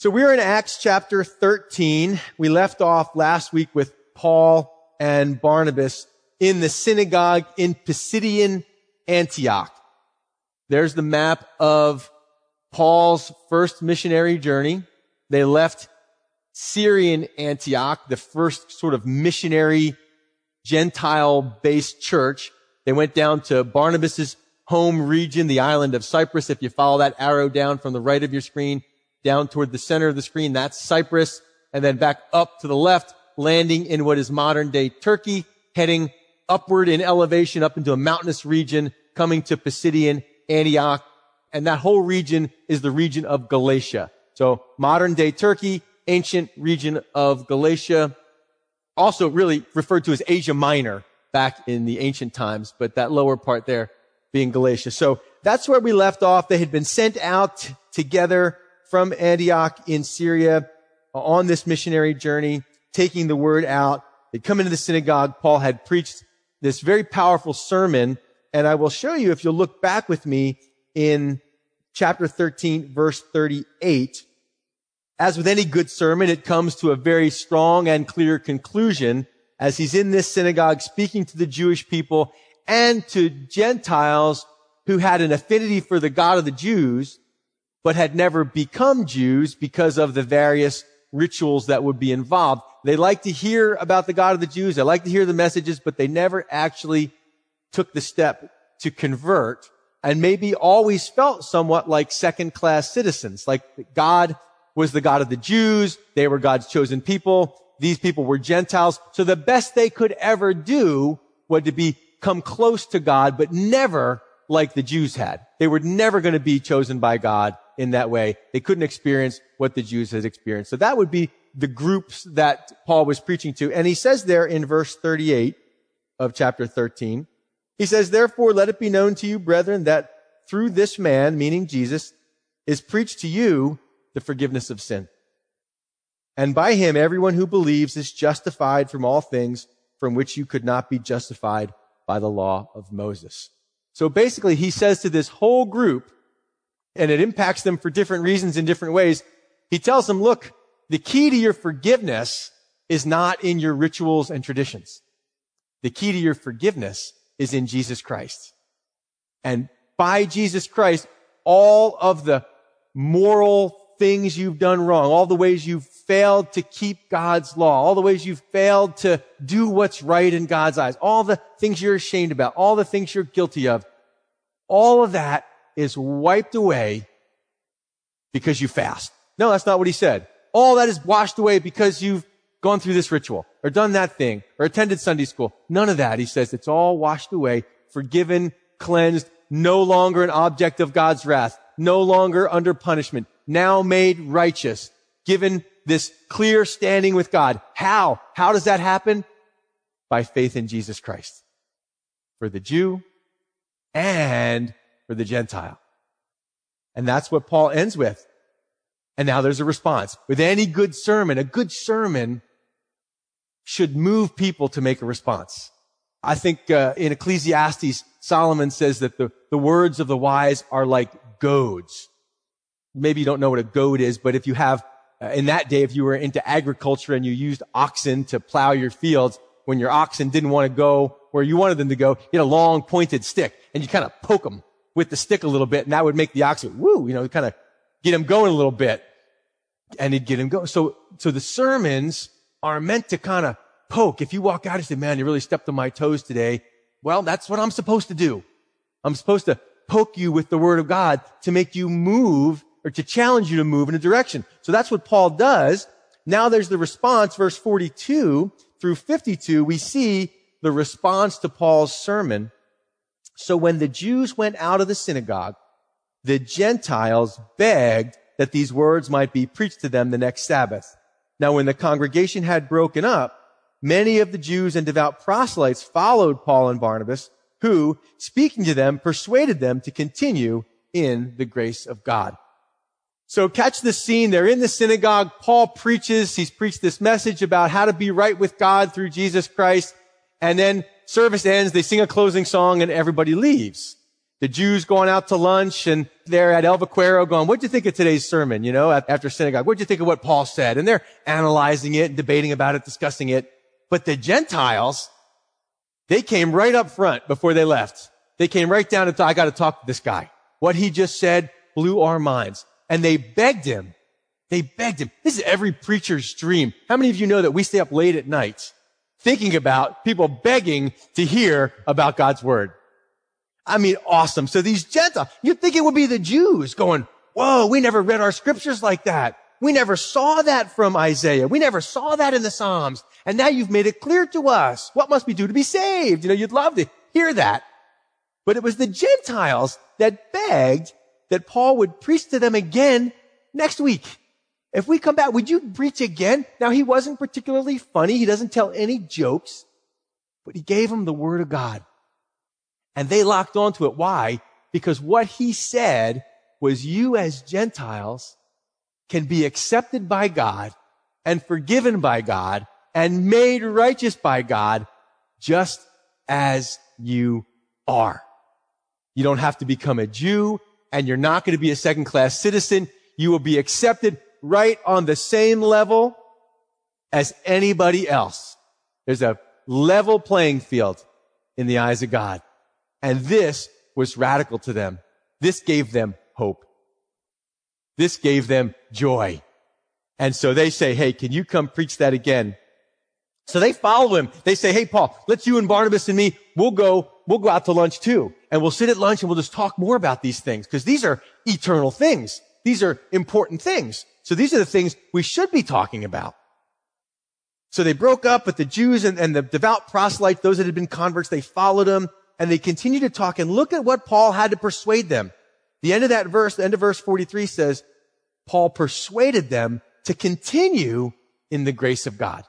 So we're in Acts chapter 13. We left off last week with Paul and Barnabas in the synagogue in Pisidian Antioch. There's the map of Paul's first missionary journey. They left Syrian Antioch, the first sort of missionary Gentile based church. They went down to Barnabas's home region, the island of Cyprus. If you follow that arrow down from the right of your screen, down toward the center of the screen. That's Cyprus. And then back up to the left, landing in what is modern day Turkey, heading upward in elevation up into a mountainous region, coming to Pisidian Antioch. And that whole region is the region of Galatia. So modern day Turkey, ancient region of Galatia, also really referred to as Asia Minor back in the ancient times, but that lower part there being Galatia. So that's where we left off. They had been sent out together from Antioch in Syria on this missionary journey, taking the word out. They come into the synagogue. Paul had preached this very powerful sermon. And I will show you if you'll look back with me in chapter 13, verse 38. As with any good sermon, it comes to a very strong and clear conclusion as he's in this synagogue speaking to the Jewish people and to Gentiles who had an affinity for the God of the Jews but had never become Jews because of the various rituals that would be involved. They like to hear about the God of the Jews. They like to hear the messages, but they never actually took the step to convert and maybe always felt somewhat like second class citizens, like God was the God of the Jews. They were God's chosen people. These people were Gentiles. So the best they could ever do was to be come close to God, but never like the Jews had. They were never going to be chosen by God in that way. They couldn't experience what the Jews had experienced. So that would be the groups that Paul was preaching to. And he says there in verse 38 of chapter 13, he says, therefore let it be known to you, brethren, that through this man, meaning Jesus, is preached to you the forgiveness of sin. And by him, everyone who believes is justified from all things from which you could not be justified by the law of Moses. So basically, he says to this whole group, and it impacts them for different reasons in different ways. He tells them, look, the key to your forgiveness is not in your rituals and traditions. The key to your forgiveness is in Jesus Christ. And by Jesus Christ, all of the moral things you've done wrong, all the ways you've failed to keep God's law, all the ways you've failed to do what's right in God's eyes, all the things you're ashamed about, all the things you're guilty of, all of that is wiped away because you fast. No, that's not what he said. All that is washed away because you've gone through this ritual or done that thing or attended Sunday school. None of that. He says it's all washed away, forgiven, cleansed, no longer an object of God's wrath, no longer under punishment, now made righteous, given this clear standing with God. How? How does that happen? By faith in Jesus Christ. For the Jew and for the Gentile. And that's what Paul ends with. And now there's a response. With any good sermon, a good sermon should move people to make a response. I think uh, in Ecclesiastes, Solomon says that the, the words of the wise are like goads. Maybe you don't know what a goad is, but if you have, uh, in that day, if you were into agriculture and you used oxen to plow your fields, when your oxen didn't want to go where you wanted them to go, you had a long pointed stick and you kind of poke them with the stick a little bit, and that would make the oxen, woo, you know, kind of get him going a little bit. And he'd get him going. So, so the sermons are meant to kind of poke. If you walk out and say, man, you really stepped on my toes today. Well, that's what I'm supposed to do. I'm supposed to poke you with the word of God to make you move or to challenge you to move in a direction. So that's what Paul does. Now there's the response, verse 42 through 52. We see the response to Paul's sermon. So when the Jews went out of the synagogue, the Gentiles begged that these words might be preached to them the next Sabbath. Now when the congregation had broken up, many of the Jews and devout proselytes followed Paul and Barnabas, who, speaking to them, persuaded them to continue in the grace of God. So catch the scene. They're in the synagogue. Paul preaches. He's preached this message about how to be right with God through Jesus Christ. And then service ends, they sing a closing song and everybody leaves. The Jews going out to lunch and they're at El Vaquero going, what'd you think of today's sermon? You know, after synagogue, what'd you think of what Paul said? And they're analyzing it, debating about it, discussing it. But the Gentiles, they came right up front before they left. They came right down and thought, I got to talk to this guy. What he just said blew our minds. And they begged him. They begged him. This is every preacher's dream. How many of you know that we stay up late at night thinking about people begging to hear about God's word? I mean, awesome. So these Gentiles, you'd think it would be the Jews going, whoa, we never read our scriptures like that. We never saw that from Isaiah. We never saw that in the Psalms. And now you've made it clear to us. What must we do to be saved? You know, you'd love to hear that. But it was the Gentiles that begged that Paul would preach to them again next week. If we come back, would you preach again? Now he wasn't particularly funny. He doesn't tell any jokes, but he gave them the word of God. And they locked onto it. Why? Because what he said was you as Gentiles can be accepted by God and forgiven by God and made righteous by God just as you are. You don't have to become a Jew and you're not going to be a second class citizen. You will be accepted right on the same level as anybody else. There's a level playing field in the eyes of God. And this was radical to them. This gave them hope. This gave them joy. And so they say, Hey, can you come preach that again? So they follow him. They say, Hey, Paul, let's you and Barnabas and me, we'll go, we'll go out to lunch too. And we'll sit at lunch and we'll just talk more about these things because these are eternal things. These are important things. So these are the things we should be talking about. So they broke up, but the Jews and, and the devout proselytes, those that had been converts, they followed him and they continued to talk and look at what Paul had to persuade them. The end of that verse, the end of verse 43 says, Paul persuaded them to continue in the grace of God.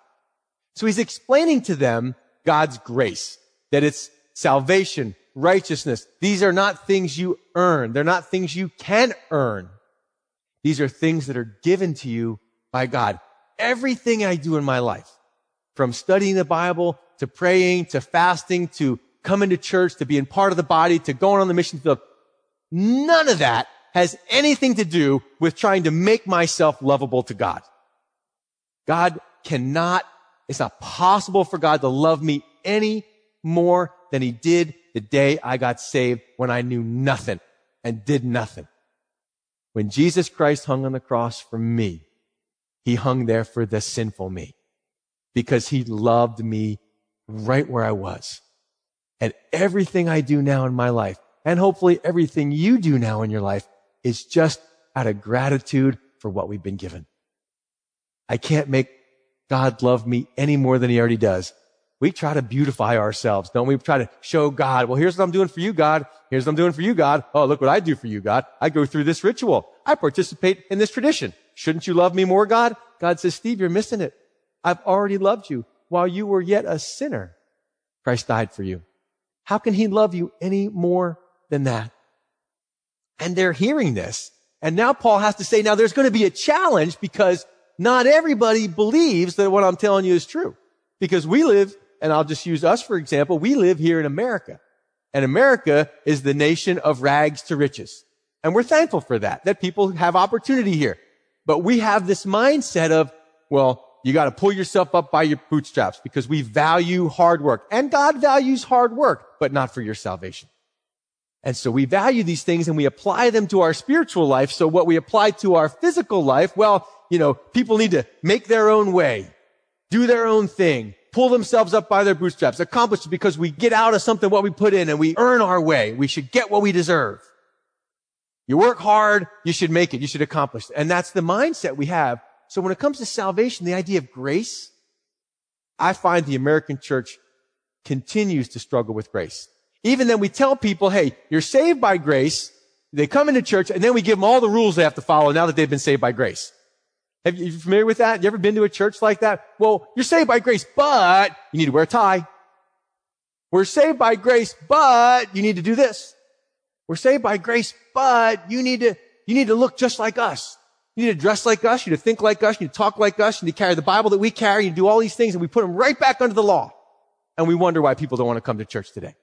So he's explaining to them God's grace, that it's salvation, righteousness. These are not things you earn. They're not things you can earn. These are things that are given to you by God. Everything I do in my life, from studying the Bible to praying to fasting to coming to church to being part of the body to going on the mission field, none of that has anything to do with trying to make myself lovable to God. God cannot, it's not possible for God to love me any more than he did the day I got saved when I knew nothing and did nothing. When Jesus Christ hung on the cross for me, he hung there for the sinful me because he loved me right where I was. And everything I do now in my life, and hopefully everything you do now in your life, is just out of gratitude for what we've been given. I can't make God love me any more than he already does. We try to beautify ourselves, don't we? we try to show God, well, here's what I'm doing for you, God. Here's what I'm doing for you, God. Oh, look what I do for you, God. I go through this ritual. I participate in this tradition. Shouldn't you love me more, God? God says, Steve, you're missing it. I've already loved you while you were yet a sinner. Christ died for you. How can he love you any more than that? And they're hearing this. And now Paul has to say, now there's going to be a challenge because not everybody believes that what I'm telling you is true. Because we live, and I'll just use us for example, we live here in America. And America is the nation of rags to riches. And we're thankful for that, that people have opportunity here. But we have this mindset of, well, you got to pull yourself up by your bootstraps because we value hard work and God values hard work, but not for your salvation. And so we value these things and we apply them to our spiritual life. So what we apply to our physical life, well, you know, people need to make their own way, do their own thing, pull themselves up by their bootstraps, Accomplished because we get out of something what we put in and we earn our way. We should get what we deserve. You work hard, you should make it, you should accomplish it. And that's the mindset we have. So when it comes to salvation, the idea of grace, I find the American church continues to struggle with grace. Even then we tell people, hey, you're saved by grace. They come into church and then we give them all the rules they have to follow now that they've been saved by grace. Have you, you familiar with that? You ever been to a church like that? Well, you're saved by grace, but you need to wear a tie. We're saved by grace, but you need to do this. We're saved by grace, but you need to, you need to look just like us. You need to dress like us. You need to think like us. You need to talk like us. You need to carry the Bible that we carry. You do all these things and we put them right back under the law. And we wonder why people don't want to come to church today.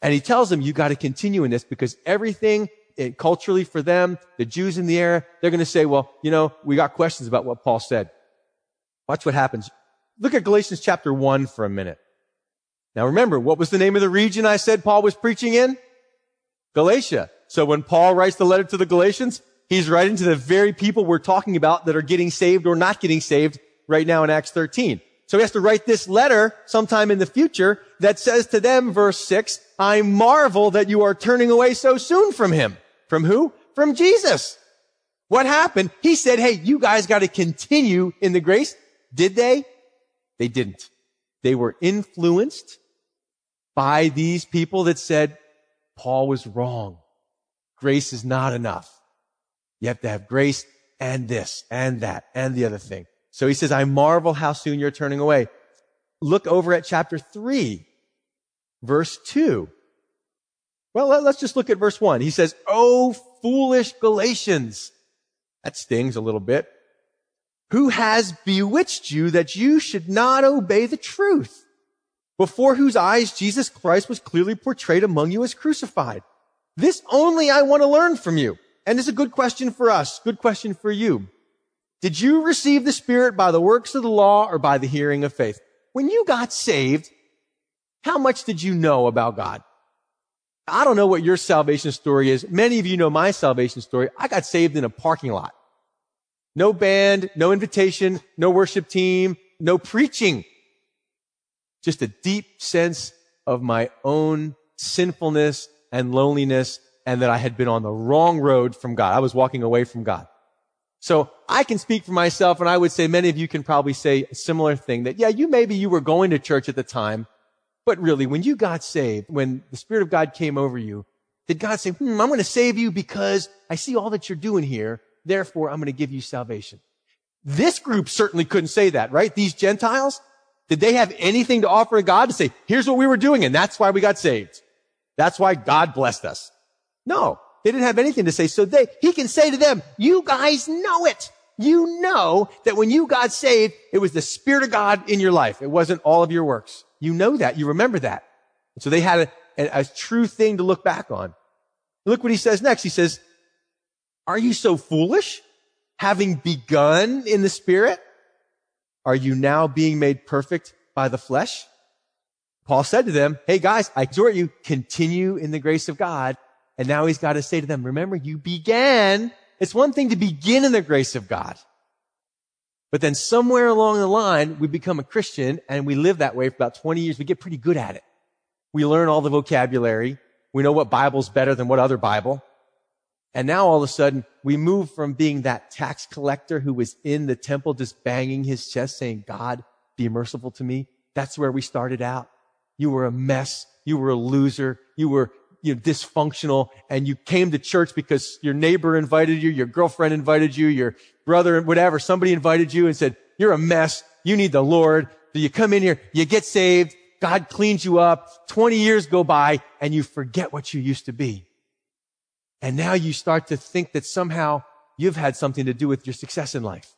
And he tells them, you got to continue in this because everything it, culturally for them, the Jews in the era, they're going to say, well, you know, we got questions about what Paul said. Watch what happens. Look at Galatians chapter one for a minute. Now remember, what was the name of the region I said Paul was preaching in? Galatia. So when Paul writes the letter to the Galatians, he's writing to the very people we're talking about that are getting saved or not getting saved right now in Acts 13. So he has to write this letter sometime in the future that says to them, verse six, I marvel that you are turning away so soon from him. From who? From Jesus. What happened? He said, Hey, you guys got to continue in the grace. Did they? They didn't. They were influenced by these people that said Paul was wrong. Grace is not enough. You have to have grace and this and that and the other thing. So he says, I marvel how soon you're turning away. Look over at chapter three, verse two. Well, let's just look at verse one. He says, Oh, foolish Galatians. That stings a little bit. Who has bewitched you that you should not obey the truth? Before whose eyes Jesus Christ was clearly portrayed among you as crucified. This only I want to learn from you. And it's a good question for us. Good question for you. Did you receive the Spirit by the works of the law or by the hearing of faith? When you got saved, how much did you know about God? I don't know what your salvation story is. Many of you know my salvation story. I got saved in a parking lot. No band, no invitation, no worship team, no preaching. Just a deep sense of my own sinfulness and loneliness and that I had been on the wrong road from God. I was walking away from God. So I can speak for myself and I would say many of you can probably say a similar thing that, yeah, you maybe you were going to church at the time, but really when you got saved, when the Spirit of God came over you, did God say, hmm, I'm going to save you because I see all that you're doing here. Therefore, I'm going to give you salvation. This group certainly couldn't say that, right? These Gentiles, did they have anything to offer to God to say, here's what we were doing and that's why we got saved. That's why God blessed us. No, they didn't have anything to say. So they, he can say to them, you guys know it. You know that when you got saved, it was the Spirit of God in your life. It wasn't all of your works. You know that. You remember that. And so they had a, a, a true thing to look back on. Look what he says next. He says, are you so foolish? Having begun in the Spirit, are you now being made perfect by the flesh? Paul said to them, Hey guys, I exhort you, continue in the grace of God and now he's got to say to them, remember, you began. It's one thing to begin in the grace of God. But then somewhere along the line, we become a Christian and we live that way for about 20 years. We get pretty good at it. We learn all the vocabulary. We know what Bible's better than what other Bible. And now all of a sudden, we move from being that tax collector who was in the temple just banging his chest saying, God, be merciful to me. That's where we started out. You were a mess. You were a loser. You were you know, dysfunctional and you came to church because your neighbor invited you, your girlfriend invited you, your brother, whatever, somebody invited you and said, you're a mess. You need the Lord. So you come in here, you get saved. God cleans you up. 20 years go by and you forget what you used to be. And now you start to think that somehow you've had something to do with your success in life.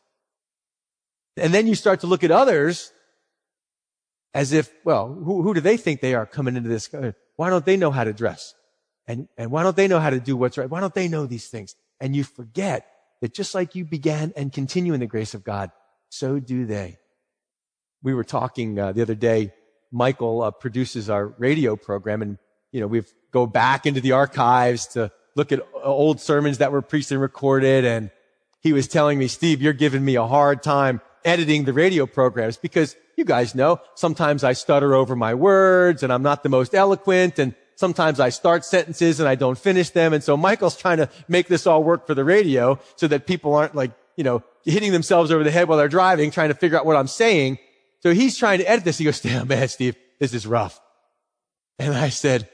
And then you start to look at others as if, well, who, who do they think they are coming into this? Uh, Why don't they know how to dress? And, and why don't they know how to do what's right? Why don't they know these things? And you forget that just like you began and continue in the grace of God, so do they. We were talking uh, the other day. Michael uh, produces our radio program, and you know we've go back into the archives to look at old sermons that were preached and recorded. And he was telling me, Steve, you're giving me a hard time editing the radio programs because you guys know sometimes I stutter over my words and I'm not the most eloquent and sometimes I start sentences and I don't finish them. And so Michael's trying to make this all work for the radio so that people aren't like, you know, hitting themselves over the head while they're driving, trying to figure out what I'm saying. So he's trying to edit this. He goes, damn man, Steve, this is rough. And I said,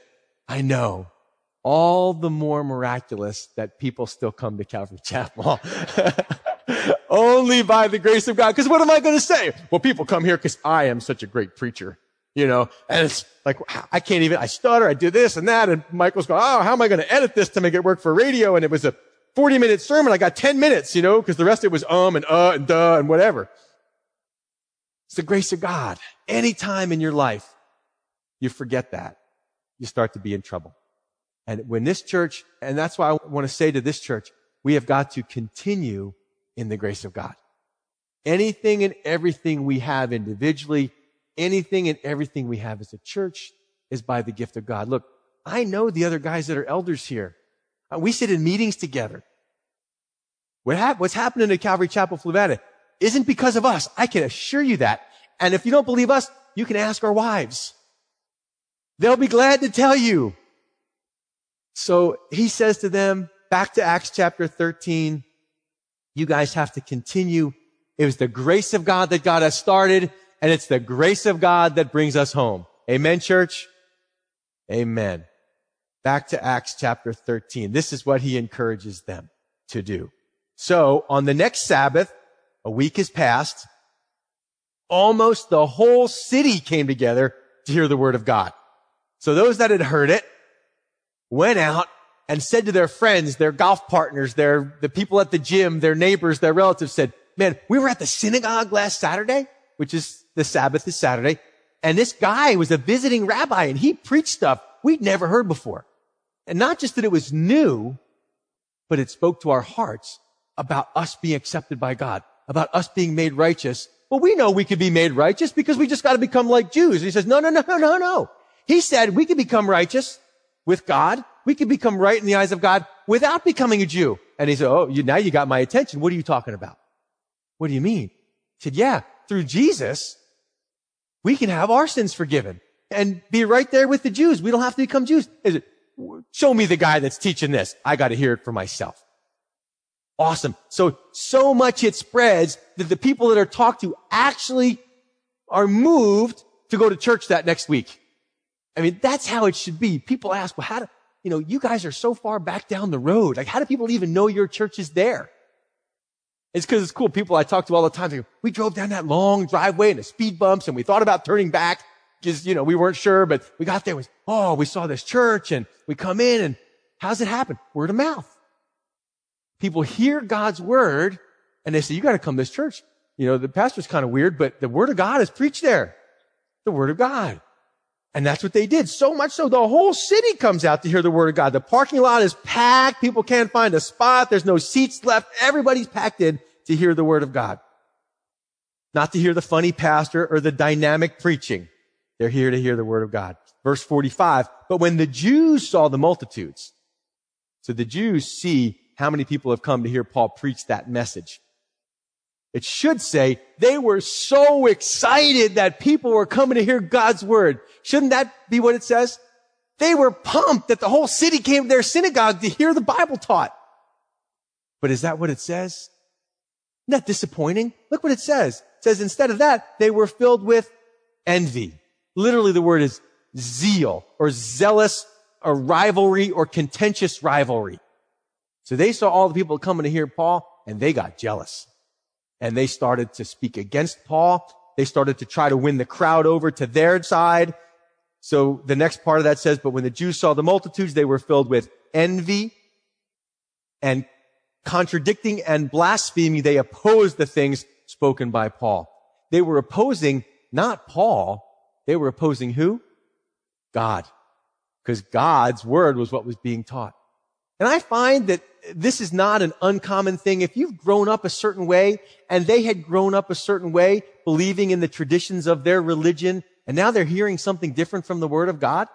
I know. All the more miraculous that people still come to Calvary Chapel. Only by the grace of God. Because what am I going to say? Well, people come here because I am such a great preacher you know, and it's like, I can't even, I stutter, I do this and that. And Michael's going, oh, how am I going to edit this to make it work for radio? And it was a 40 minute sermon. I got 10 minutes, you know, because the rest of it was um and uh and duh and whatever. It's the grace of God. Anytime in your life you forget that. you start to be in trouble. And when this church, and that's why I want to say to this church, we have got to continue in the grace of God. Anything and everything we have individually, anything and everything we have as a church is by the gift of God. Look, I know the other guys that are elders here. Uh, we sit in meetings together. What what's happening at Calvary Chapel, Florida isn't because of us. I can assure you that. And if you don't believe us, you can ask our wives. They'll be glad to tell you. So he says to them, back to Acts chapter 13, you guys have to continue. It was the grace of God that got us started, and it's the grace of God that brings us home. Amen, church? Amen. Back to Acts chapter 13. This is what he encourages them to do. So on the next Sabbath, a week has passed, almost the whole city came together to hear the word of God. So those that had heard it went out and said to their friends, their golf partners, their, the people at the gym, their neighbors, their relatives said, man, we were at the synagogue last Saturday, which is the Sabbath is Saturday. And this guy was a visiting rabbi and he preached stuff we'd never heard before. And not just that it was new, but it spoke to our hearts about us being accepted by God, about us being made righteous. Well, we know we could be made righteous because we just got to become like Jews. And he says, no, no, no, no, no, no. He said we could become righteous with God. We can become right in the eyes of God without becoming a Jew. And he said, Oh, you, now you got my attention. What are you talking about? What do you mean? He said, yeah, through Jesus, we can have our sins forgiven and be right there with the Jews. We don't have to become Jews. It, show me the guy that's teaching this. I got to hear it for myself. Awesome. So, so much it spreads that the people that are talked to actually are moved to go to church that next week. I mean, that's how it should be. People ask, well, how do, you know, you guys are so far back down the road. Like, how do people even know your church is there? It's because it's cool. People I talk to all the time, go, we drove down that long driveway and the speed bumps and we thought about turning back because, you know, we weren't sure, but we got there. Was, oh, we saw this church and we come in and how's it happen? Word of mouth. People hear God's word and they say, you got to come to this church. You know, the pastor's kind of weird, but the word of God is preached there. The word of God. And that's what they did. So much so the whole city comes out to hear the word of God. The parking lot is packed. People can't find a spot. There's no seats left. Everybody's packed in to hear the word of God. Not to hear the funny pastor or the dynamic preaching. They're here to hear the word of God. Verse 45. But when the Jews saw the multitudes, so the Jews see how many people have come to hear Paul preach that message. It should say they were so excited that people were coming to hear God's word. Shouldn't that be what it says? They were pumped that the whole city came to their synagogue to hear the Bible taught. But is that what it says? Isn't that disappointing? Look what it says. It says instead of that, they were filled with envy. Literally the word is zeal or zealous or rivalry or contentious rivalry. So they saw all the people coming to hear Paul and they got jealous and they started to speak against Paul. They started to try to win the crowd over to their side. So the next part of that says, but when the Jews saw the multitudes, they were filled with envy and contradicting and blaspheming. They opposed the things spoken by Paul. They were opposing not Paul. They were opposing who? God. Because God's word was what was being taught. And I find that this is not an uncommon thing. If you've grown up a certain way and they had grown up a certain way, believing in the traditions of their religion, and now they're hearing something different from the word of God,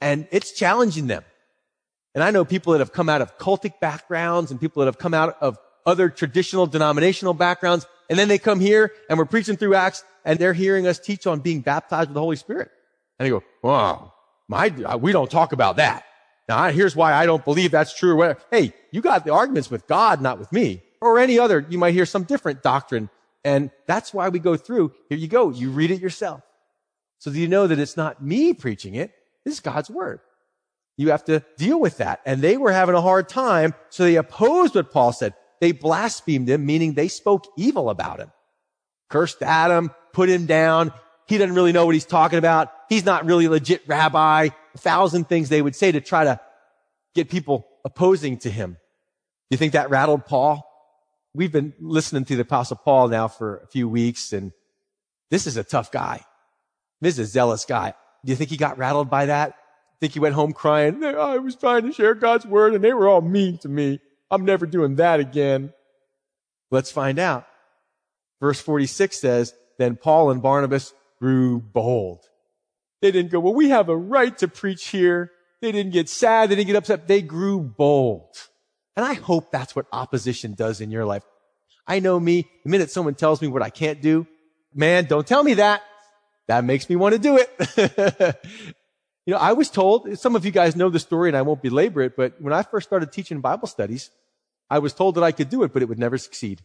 and it's challenging them. And I know people that have come out of cultic backgrounds and people that have come out of other traditional denominational backgrounds, and then they come here and we're preaching through Acts and they're hearing us teach on being baptized with the Holy Spirit. And they go, wow, my, we don't talk about that. Now, here's why I don't believe that's true. Hey, you got the arguments with God, not with me. Or any other, you might hear some different doctrine. And that's why we go through. Here you go. You read it yourself. So you know that it's not me preaching it. This is God's word. You have to deal with that. And they were having a hard time. So they opposed what Paul said. They blasphemed him, meaning they spoke evil about him. Cursed Adam, put him down. He doesn't really know what he's talking about. He's not really a legit rabbi a thousand things they would say to try to get people opposing to him. Do you think that rattled Paul? We've been listening to the apostle Paul now for a few weeks and this is a tough guy. This is a zealous guy. Do you think he got rattled by that? think he went home crying. I was trying to share God's word and they were all mean to me. I'm never doing that again. Let's find out. Verse 46 says, then Paul and Barnabas grew bold. They didn't go, well, we have a right to preach here. They didn't get sad. They didn't get upset. They grew bold. And I hope that's what opposition does in your life. I know me, the minute someone tells me what I can't do, man, don't tell me that. That makes me want to do it. you know, I was told, some of you guys know the story and I won't belabor it, but when I first started teaching Bible studies, I was told that I could do it, but it would never succeed.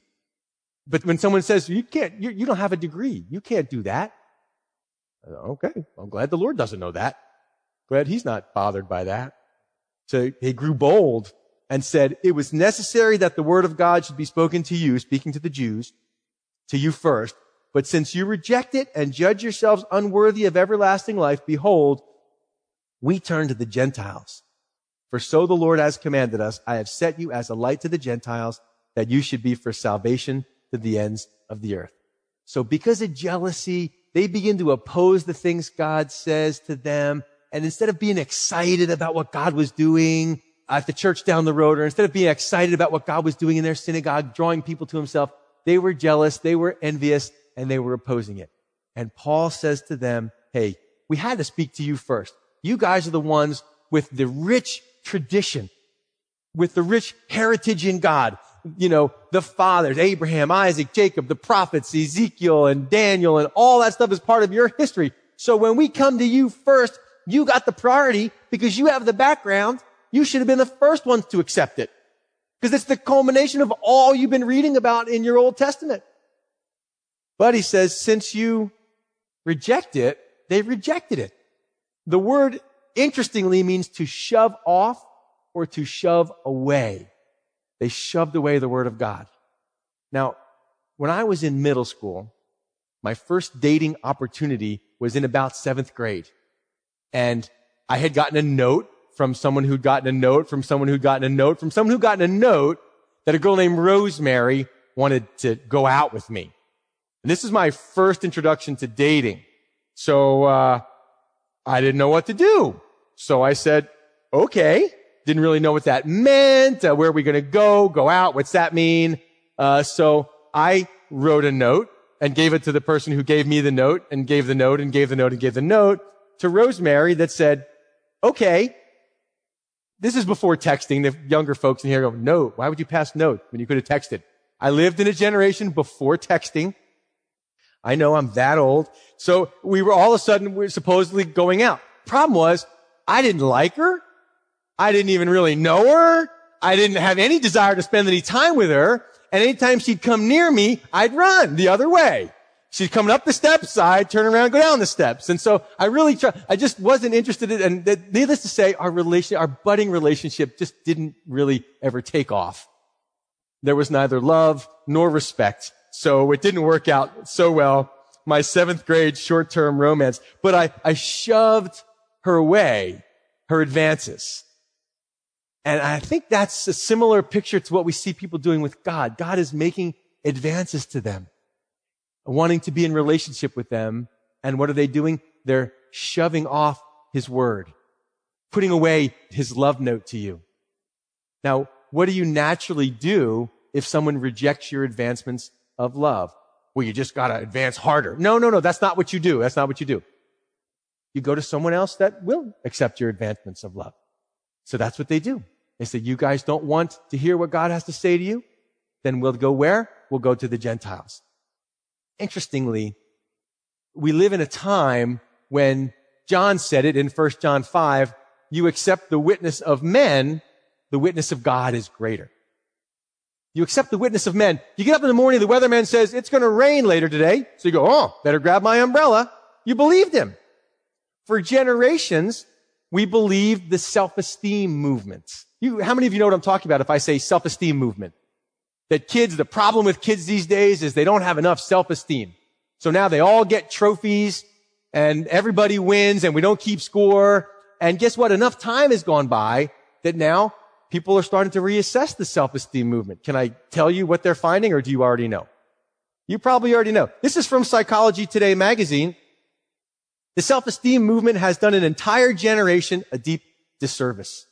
But when someone says, you can't, you, you don't have a degree, you can't do that. Uh, okay, I'm glad the Lord doesn't know that. Glad he's not bothered by that. So he grew bold and said, it was necessary that the word of God should be spoken to you, speaking to the Jews, to you first. But since you reject it and judge yourselves unworthy of everlasting life, behold, we turn to the Gentiles. For so the Lord has commanded us, I have set you as a light to the Gentiles, that you should be for salvation to the ends of the earth. So because of jealousy, they begin to oppose the things God says to them. And instead of being excited about what God was doing at the church down the road, or instead of being excited about what God was doing in their synagogue, drawing people to himself, they were jealous, they were envious, and they were opposing it. And Paul says to them, Hey, we had to speak to you first. You guys are the ones with the rich tradition, with the rich heritage in God you know, the fathers, Abraham, Isaac, Jacob, the prophets, Ezekiel and Daniel and all that stuff is part of your history. So when we come to you first, you got the priority because you have the background. You should have been the first ones to accept it because it's the culmination of all you've been reading about in your Old Testament. But he says, since you reject it, they rejected it. The word interestingly means to shove off or to shove away. They shoved away the word of God. Now, when I was in middle school, my first dating opportunity was in about seventh grade. And I had gotten a note from someone who'd gotten a note from someone who'd gotten a note from someone who'd gotten a note that a girl named Rosemary wanted to go out with me. And this is my first introduction to dating. So, uh, I didn't know what to do. So I said, okay. Didn't really know what that meant. Uh, where are we going to go? Go out? What's that mean? Uh, so I wrote a note and gave it to the person who gave me the note and gave the note and gave the note and gave the note to Rosemary that said, okay, this is before texting. The younger folks in here go, no, why would you pass note when you could have texted? I lived in a generation before texting. I know I'm that old. So we were all of a sudden, we are supposedly going out. Problem was, I didn't like her. I didn't even really know her. I didn't have any desire to spend any time with her. And anytime she'd come near me, I'd run the other way. She's coming up the steps, I'd turn around, go down the steps. And so I really try, I just wasn't interested in, and needless to say, our relation, our budding relationship just didn't really ever take off. There was neither love nor respect. So it didn't work out so well. My seventh grade short-term romance, but I, I shoved her away, her advances. And I think that's a similar picture to what we see people doing with God. God is making advances to them, wanting to be in relationship with them. And what are they doing? They're shoving off his word, putting away his love note to you. Now, what do you naturally do if someone rejects your advancements of love? Well, you just gotta advance harder. No, no, no, that's not what you do. That's not what you do. You go to someone else that will accept your advancements of love. So that's what they do. They said, you guys don't want to hear what God has to say to you? Then we'll go where? We'll go to the Gentiles. Interestingly, we live in a time when John said it in 1 John 5, you accept the witness of men, the witness of God is greater. You accept the witness of men. You get up in the morning, the weatherman says, it's going to rain later today. So you go, oh, better grab my umbrella. You believed him. For generations, we believed the self-esteem movement. You, how many of you know what I'm talking about if I say self-esteem movement? That kids, the problem with kids these days is they don't have enough self-esteem. So now they all get trophies and everybody wins and we don't keep score. And guess what? Enough time has gone by that now people are starting to reassess the self-esteem movement. Can I tell you what they're finding or do you already know? You probably already know. This is from Psychology Today magazine. The self-esteem movement has done an entire generation a deep disservice.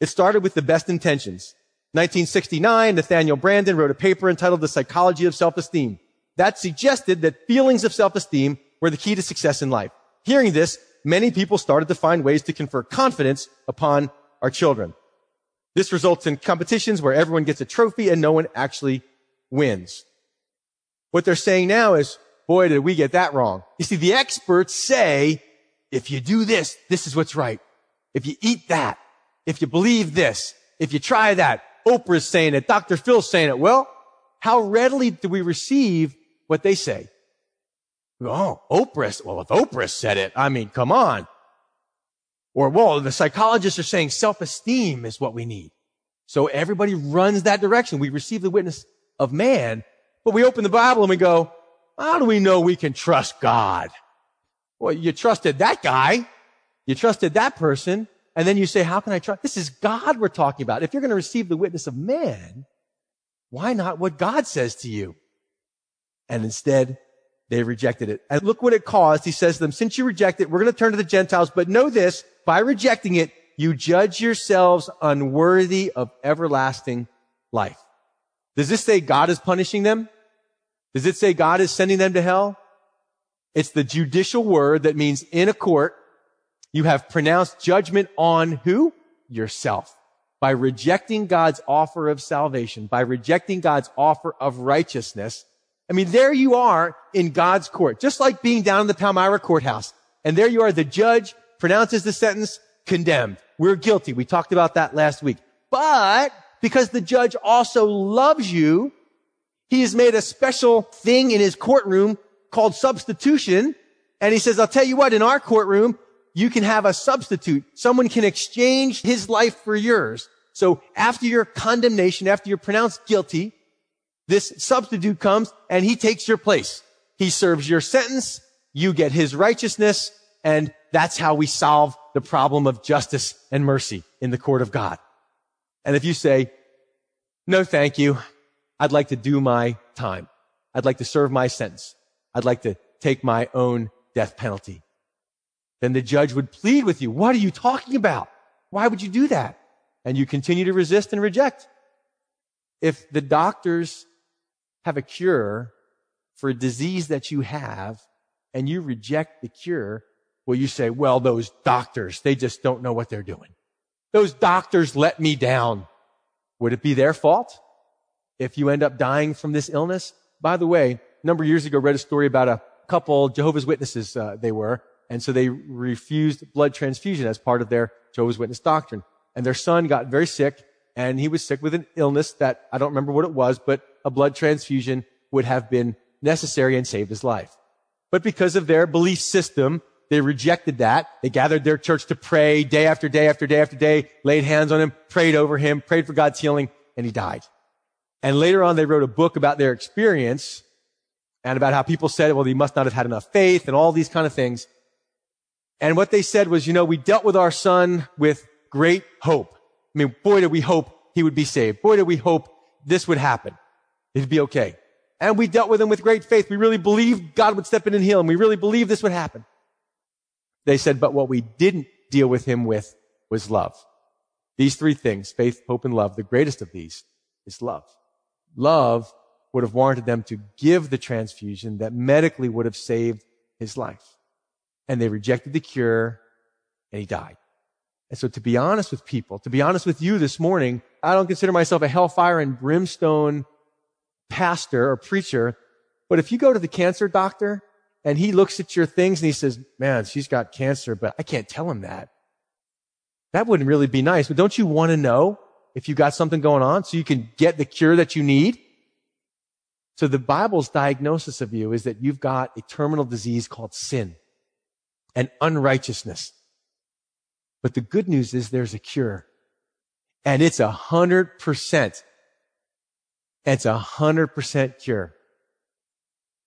It started with the best intentions. 1969, Nathaniel Branden wrote a paper entitled The Psychology of Self-Esteem that suggested that feelings of self-esteem were the key to success in life. Hearing this, many people started to find ways to confer confidence upon our children. This results in competitions where everyone gets a trophy and no one actually wins. What they're saying now is, boy, did we get that wrong. You see, the experts say, if you do this, this is what's right. If you eat that, if you believe this, if you try that, Oprah's saying it, Dr. Phil's saying it. Well, how readily do we receive what they say? Oh, Oprah. Well, if Oprah said it, I mean, come on. Or, well, the psychologists are saying self-esteem is what we need. So everybody runs that direction. We receive the witness of man, but we open the Bible and we go, how do we know we can trust God? Well, you trusted that guy. You trusted that person. And then you say, how can I trust? This is God we're talking about. If you're going to receive the witness of man, why not what God says to you? And instead, they rejected it. And look what it caused. He says to them, since you reject it, we're going to turn to the Gentiles, but know this, by rejecting it, you judge yourselves unworthy of everlasting life. Does this say God is punishing them? Does it say God is sending them to hell? It's the judicial word that means in a court, you have pronounced judgment on who? Yourself. By rejecting God's offer of salvation, by rejecting God's offer of righteousness, I mean, there you are in God's court, just like being down in the Palmyra courthouse. And there you are, the judge pronounces the sentence, condemned. We're guilty. We talked about that last week. But because the judge also loves you, he has made a special thing in his courtroom called substitution. And he says, I'll tell you what, in our courtroom, you can have a substitute. Someone can exchange his life for yours. So after your condemnation, after you're pronounced guilty, this substitute comes and he takes your place. He serves your sentence. You get his righteousness. And that's how we solve the problem of justice and mercy in the court of God. And if you say, no, thank you. I'd like to do my time. I'd like to serve my sentence. I'd like to take my own death penalty. Then the judge would plead with you. What are you talking about? Why would you do that? And you continue to resist and reject. If the doctors have a cure for a disease that you have and you reject the cure, well, you say, well, those doctors, they just don't know what they're doing. Those doctors let me down. Would it be their fault if you end up dying from this illness? By the way, a number of years ago, I read a story about a couple Jehovah's Witnesses, uh, they were, and so they refused blood transfusion as part of their Jehovah's Witness doctrine. And their son got very sick, and he was sick with an illness that I don't remember what it was, but a blood transfusion would have been necessary and saved his life. But because of their belief system, they rejected that. They gathered their church to pray day after day after day after day, laid hands on him, prayed over him, prayed for God's healing, and he died. And later on, they wrote a book about their experience and about how people said, well, he must not have had enough faith and all these kind of things. And what they said was, you know, we dealt with our son with great hope. I mean, boy, did we hope he would be saved. Boy, did we hope this would happen. It'd be okay. And we dealt with him with great faith. We really believed God would step in and heal him. We really believed this would happen. They said, but what we didn't deal with him with was love. These three things, faith, hope, and love, the greatest of these is love. Love would have warranted them to give the transfusion that medically would have saved his life. And they rejected the cure and he died. And so to be honest with people, to be honest with you this morning, I don't consider myself a hellfire and brimstone pastor or preacher. But if you go to the cancer doctor and he looks at your things and he says, man, she's got cancer, but I can't tell him that. That wouldn't really be nice. But don't you want to know if you got something going on so you can get the cure that you need? So the Bible's diagnosis of you is that you've got a terminal disease called sin and unrighteousness. But the good news is there's a cure and it's a hundred percent. It's a hundred percent cure.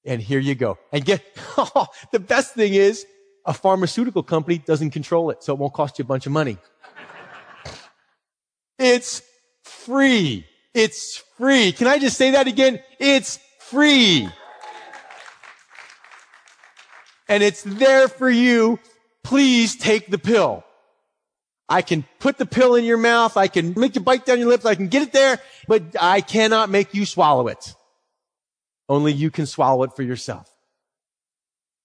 And here you go. And get, the best thing is a pharmaceutical company doesn't control it, so it won't cost you a bunch of money. It's free. It's free. Can I just say that again? It's free. and it's there for you. Please take the pill. I can put the pill in your mouth. I can make you bite down your lips. I can get it there, but I cannot make you swallow it. Only you can swallow it for yourself.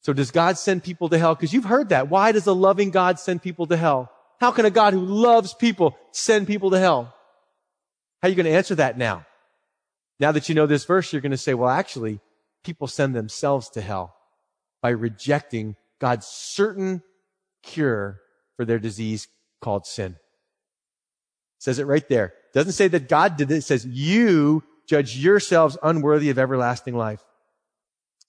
So does God send people to hell? Because you've heard that. Why does a loving God send people to hell? How can a God who loves people send people to hell? How are you going to answer that now? Now that you know this verse, you're going to say, well, actually, people send themselves to hell by rejecting God's certain cure for their disease called sin. It says it right there. It doesn't say that God did it. It says you judge yourselves unworthy of everlasting life.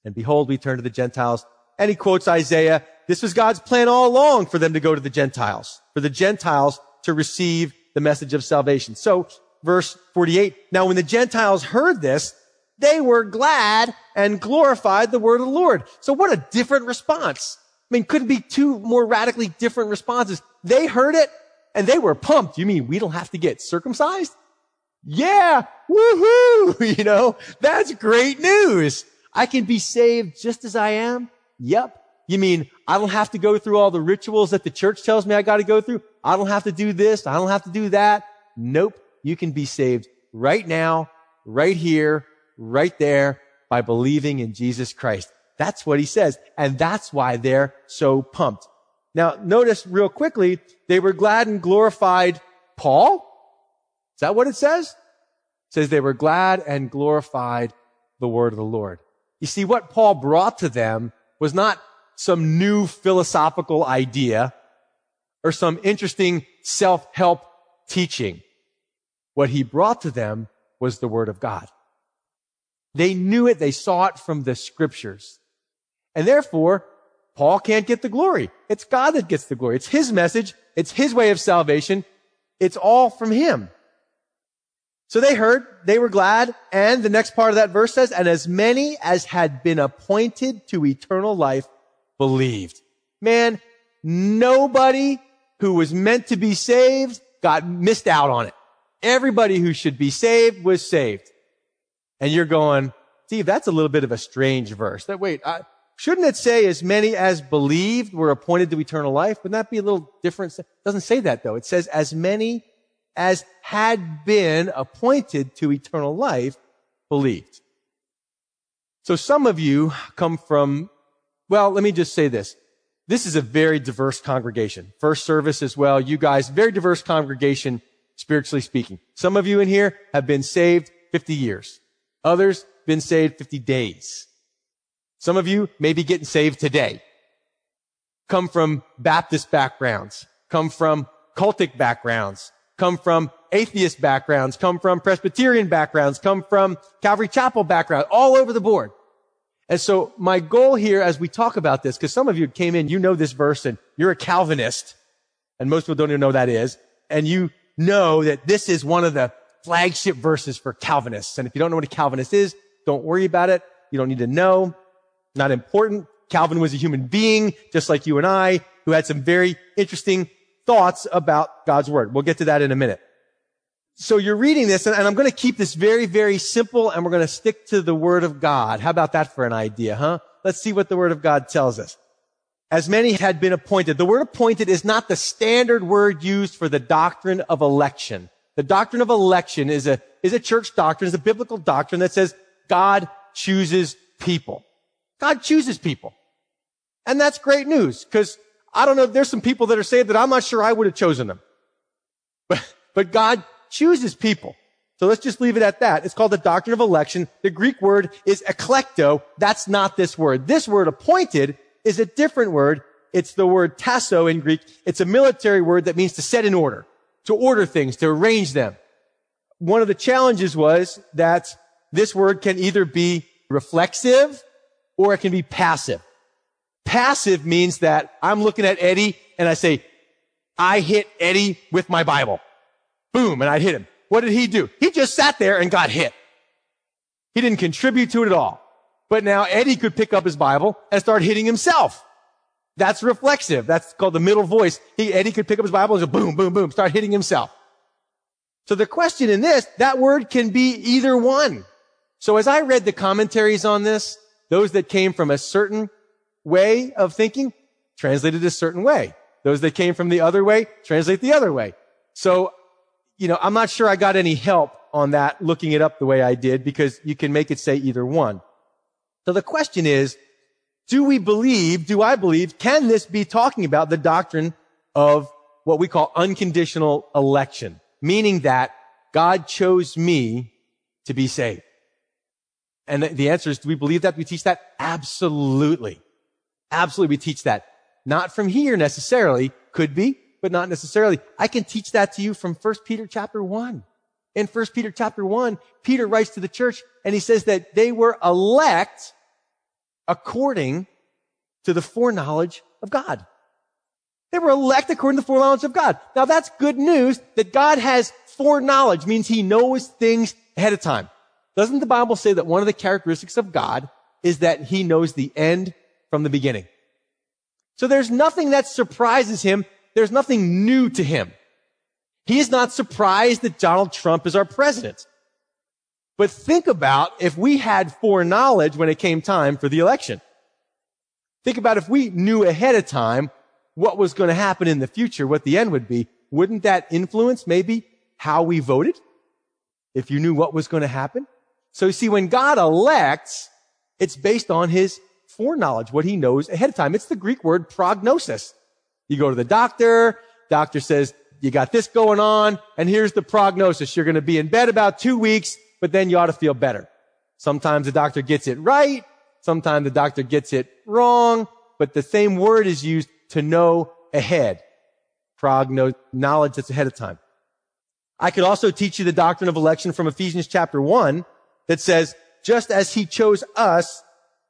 And behold, we turn to the Gentiles. And he quotes Isaiah. This was God's plan all along for them to go to the Gentiles, for the Gentiles to receive the message of salvation. So verse 48. Now when the Gentiles heard this, they were glad and glorified the word of the Lord. So what a different response. I mean, couldn't be two more radically different responses. They heard it and they were pumped. You mean we don't have to get circumcised? Yeah, woohoo! You know, that's great news. I can be saved just as I am. Yep. You mean I don't have to go through all the rituals that the church tells me I got to go through? I don't have to do this. I don't have to do that. Nope. You can be saved right now, right here, right there by believing in Jesus Christ. That's what he says. And that's why they're so pumped. Now, notice real quickly, they were glad and glorified Paul. Is that what it says? It says they were glad and glorified the word of the Lord. You see, what Paul brought to them was not some new philosophical idea or some interesting self-help teaching. What he brought to them was the word of God. They knew it. They saw it from the scriptures. And therefore, Paul can't get the glory. It's God that gets the glory. It's his message. It's his way of salvation. It's all from him. So they heard, they were glad, and the next part of that verse says, and as many as had been appointed to eternal life believed. Man, nobody who was meant to be saved got missed out on it. Everybody who should be saved was saved. And you're going, Steve, that's a little bit of a strange verse. That wait, I, shouldn't it say as many as believed were appointed to eternal life? Wouldn't that be a little different? It doesn't say that though. It says as many as had been appointed to eternal life believed. So some of you come from, well, let me just say this. This is a very diverse congregation. First service as well. You guys, very diverse congregation, spiritually speaking. Some of you in here have been saved 50 years. Others been saved 50 days. Some of you may be getting saved today. Come from Baptist backgrounds. Come from cultic backgrounds come from atheist backgrounds, come from Presbyterian backgrounds, come from Calvary Chapel background, all over the board. And so my goal here as we talk about this, because some of you came in, you know this verse and you're a Calvinist, and most people don't even know that is, and you know that this is one of the flagship verses for Calvinists. And if you don't know what a Calvinist is, don't worry about it. You don't need to know. Not important. Calvin was a human being, just like you and I, who had some very interesting thoughts about God's word. We'll get to that in a minute. So you're reading this, and I'm going to keep this very, very simple, and we're going to stick to the word of God. How about that for an idea, huh? Let's see what the word of God tells us. As many had been appointed. The word appointed is not the standard word used for the doctrine of election. The doctrine of election is a, is a church doctrine, is a biblical doctrine that says God chooses people. God chooses people. And that's great news because I don't know. There's some people that are saved that I'm not sure I would have chosen them. But, but God chooses people. So let's just leave it at that. It's called the doctrine of election. The Greek word is eklekto. That's not this word. This word appointed is a different word. It's the word tasso in Greek. It's a military word that means to set in order, to order things, to arrange them. One of the challenges was that this word can either be reflexive or it can be passive. Passive means that I'm looking at Eddie and I say, I hit Eddie with my Bible. Boom. And I hit him. What did he do? He just sat there and got hit. He didn't contribute to it at all. But now Eddie could pick up his Bible and start hitting himself. That's reflexive. That's called the middle voice. He, Eddie could pick up his Bible and just boom, boom, boom, start hitting himself. So the question in this, that word can be either one. So as I read the commentaries on this, those that came from a certain way of thinking, translated a certain way. Those that came from the other way, translate the other way. So, you know, I'm not sure I got any help on that looking it up the way I did because you can make it say either one. So the question is, do we believe, do I believe, can this be talking about the doctrine of what we call unconditional election? Meaning that God chose me to be saved. And the answer is, do we believe that? we teach that? Absolutely. Absolutely, we teach that. Not from here necessarily. Could be, but not necessarily. I can teach that to you from 1 Peter chapter 1. In 1 Peter chapter 1, Peter writes to the church and he says that they were elect according to the foreknowledge of God. They were elect according to the foreknowledge of God. Now that's good news that God has foreknowledge, means he knows things ahead of time. Doesn't the Bible say that one of the characteristics of God is that he knows the end from the beginning? So there's nothing that surprises him. There's nothing new to him. He is not surprised that Donald Trump is our president. But think about if we had foreknowledge when it came time for the election. Think about if we knew ahead of time what was going to happen in the future, what the end would be. Wouldn't that influence maybe how we voted? If you knew what was going to happen? So you see, when God elects, it's based on his foreknowledge, what he knows ahead of time. It's the Greek word prognosis. You go to the doctor, doctor says, you got this going on, and here's the prognosis. You're going to be in bed about two weeks, but then you ought to feel better. Sometimes the doctor gets it right. Sometimes the doctor gets it wrong, but the same word is used to know ahead. Prognosis, knowledge that's ahead of time. I could also teach you the doctrine of election from Ephesians chapter one, that says, just as he chose us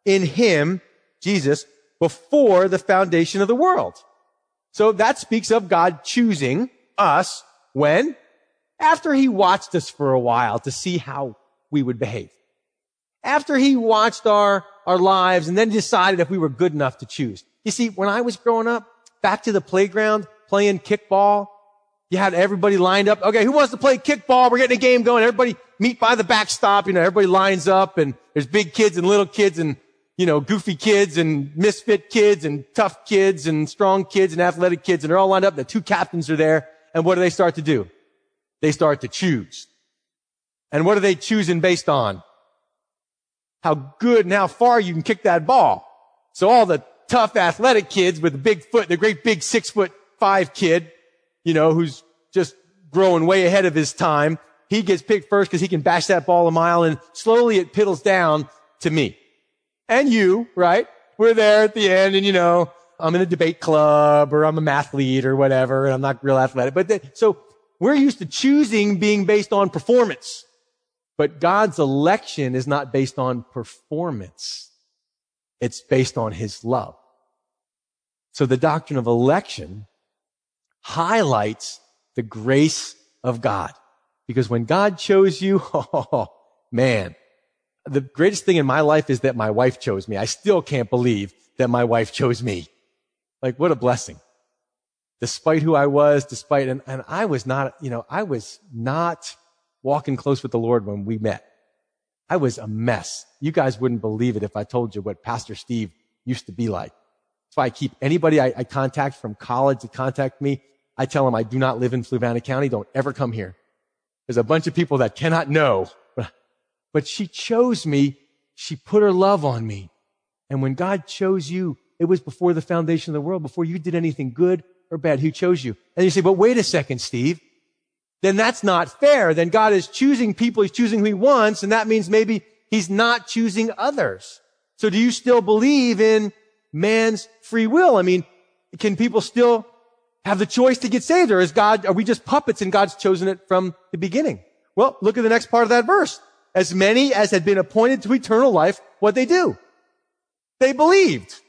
in him, Jesus, before the foundation of the world. So that speaks of God choosing us when? After he watched us for a while to see how we would behave. After he watched our, our lives and then decided if we were good enough to choose. You see, when I was growing up, back to the playground, playing kickball, you had everybody lined up. Okay, who wants to play kickball? We're getting a game going. Everybody meet by the backstop. You know, everybody lines up and there's big kids and little kids and, you know, goofy kids and misfit kids and tough kids and strong kids and athletic kids. And they're all lined up. The two captains are there. And what do they start to do? They start to choose. And what are they choosing based on? How good and how far you can kick that ball. So all the tough athletic kids with the big foot, the great big six foot five kid, you know, who's just growing way ahead of his time. He gets picked first because he can bash that ball a mile and slowly it piddles down to me. And you, right? We're there at the end and you know, I'm in a debate club or I'm a mathlete or whatever and I'm not real athletic. But the, so we're used to choosing being based on performance. But God's election is not based on performance. It's based on his love. So the doctrine of election highlights the grace of God. Because when God chose you, oh man, the greatest thing in my life is that my wife chose me. I still can't believe that my wife chose me. Like what a blessing. Despite who I was, despite, and, and I was not, you know, I was not walking close with the Lord when we met. I was a mess. You guys wouldn't believe it if I told you what Pastor Steve used to be like. That's why I keep anybody I, I contact from college to contact me. I tell them I do not live in Fluvanna County. Don't ever come here. There's a bunch of people that cannot know, but she chose me. She put her love on me. And when God chose you, it was before the foundation of the world, before you did anything good or bad. Who chose you? And you say, but wait a second, Steve. Then that's not fair. Then God is choosing people. He's choosing who he wants. And that means maybe he's not choosing others. So do you still believe in man's free will? I mean, can people still have the choice to get saved or is God, are we just puppets and God's chosen it from the beginning? Well, look at the next part of that verse. As many as had been appointed to eternal life, what they do? They believed.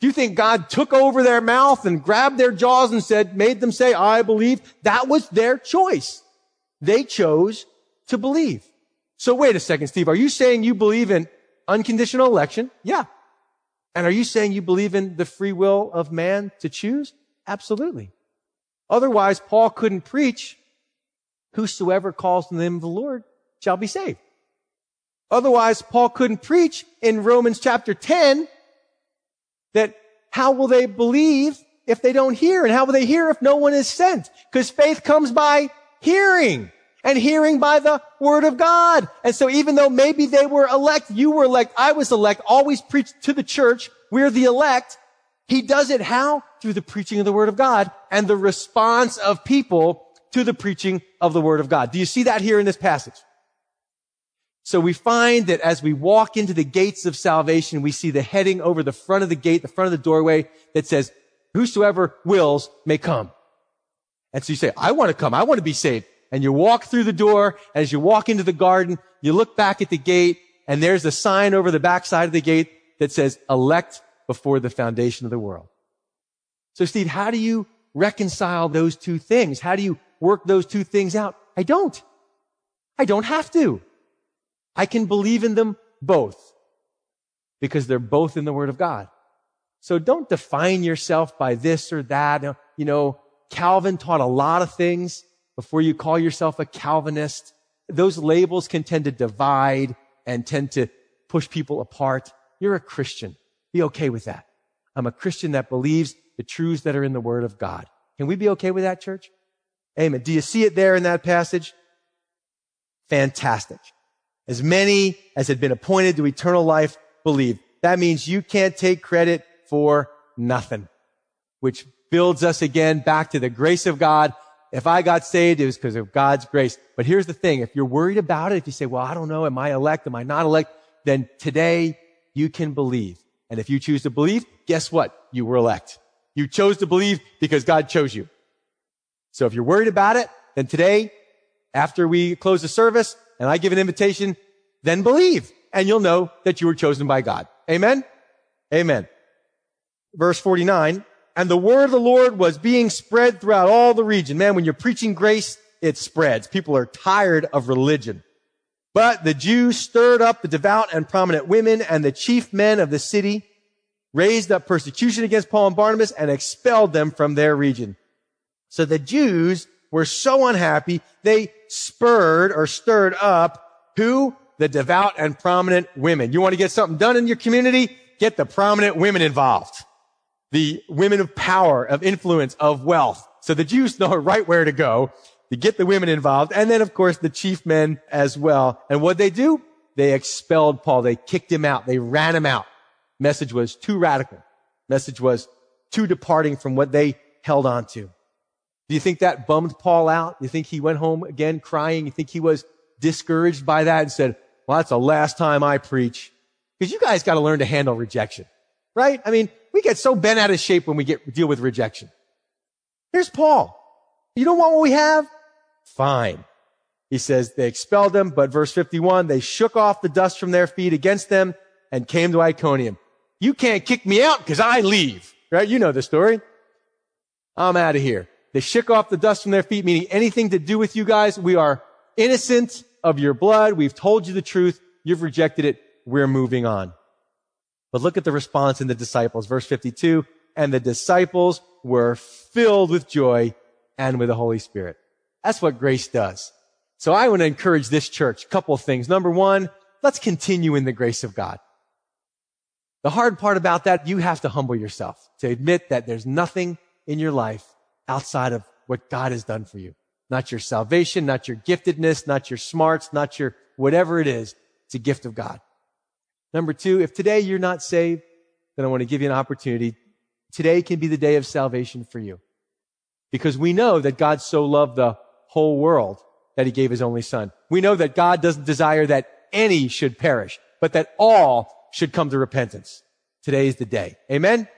Do you think God took over their mouth and grabbed their jaws and said, made them say, I believe? That was their choice. They chose to believe. So wait a second, Steve. Are you saying you believe in unconditional election? Yeah. And are you saying you believe in the free will of man to choose? Absolutely. Otherwise, Paul couldn't preach, whosoever calls on the name of the Lord shall be saved. Otherwise, Paul couldn't preach in Romans chapter 10, that how will they believe if they don't hear? And how will they hear if no one is sent? Because faith comes by hearing and hearing by the word of God. And so even though maybe they were elect, you were elect, I was elect, always preach to the church, we're the elect. He does it how? Through the preaching of the word of God and the response of people to the preaching of the word of God. Do you see that here in this passage? So we find that as we walk into the gates of salvation, we see the heading over the front of the gate, the front of the doorway that says, whosoever wills may come. And so you say, I want to come. I want to be saved. And you walk through the door. As you walk into the garden, you look back at the gate and there's a sign over the back side of the gate that says elect before the foundation of the world. So Steve, how do you reconcile those two things? How do you work those two things out? I don't. I don't have to. I can believe in them both because they're both in the Word of God. So don't define yourself by this or that. You know, Calvin taught a lot of things before you call yourself a Calvinist. Those labels can tend to divide and tend to push people apart. You're a Christian. Be okay with that. I'm a Christian that believes the truths that are in the Word of God. Can we be okay with that, church? Amen. Do you see it there in that passage? Fantastic. As many as had been appointed to eternal life believe. That means you can't take credit for nothing, which builds us again back to the grace of God. If I got saved, it was because of God's grace. But here's the thing. If you're worried about it, if you say, well, I don't know, am I elect? Am I not elect? Then today you can believe. And if you choose to believe, guess what? You were elect. You chose to believe because God chose you. So if you're worried about it, then today, after we close the service, and I give an invitation, then believe and you'll know that you were chosen by God. Amen. Amen. Verse 49. And the word of the Lord was being spread throughout all the region. Man, when you're preaching grace, it spreads. People are tired of religion. But the Jews stirred up the devout and prominent women and the chief men of the city, raised up persecution against Paul and Barnabas and expelled them from their region. So the Jews were so unhappy, they spurred or stirred up who? The devout and prominent women. You want to get something done in your community? Get the prominent women involved. The women of power, of influence, of wealth. So the Jews know right where to go to get the women involved. And then, of course, the chief men as well. And what they do? They expelled Paul. They kicked him out. They ran him out. Message was too radical. Message was too departing from what they held on to. Do you think that bummed Paul out? Do you think he went home again crying? You think he was discouraged by that and said, well, that's the last time I preach? Because you guys got to learn to handle rejection, right? I mean, we get so bent out of shape when we get deal with rejection. Here's Paul. You don't want what we have? Fine. He says they expelled them, but verse 51, they shook off the dust from their feet against them and came to Iconium. You can't kick me out because I leave, right? You know the story. I'm out of here. They shook off the dust from their feet, meaning anything to do with you guys. We are innocent of your blood. We've told you the truth. You've rejected it. We're moving on. But look at the response in the disciples. Verse 52. And the disciples were filled with joy and with the Holy Spirit. That's what grace does. So I want to encourage this church. Couple things. Number one, let's continue in the grace of God. The hard part about that, you have to humble yourself to admit that there's nothing in your life outside of what God has done for you. Not your salvation, not your giftedness, not your smarts, not your whatever it is. It's a gift of God. Number two, if today you're not saved, then I want to give you an opportunity. Today can be the day of salvation for you. Because we know that God so loved the whole world that he gave his only son. We know that God doesn't desire that any should perish, but that all should come to repentance. Today is the day. Amen?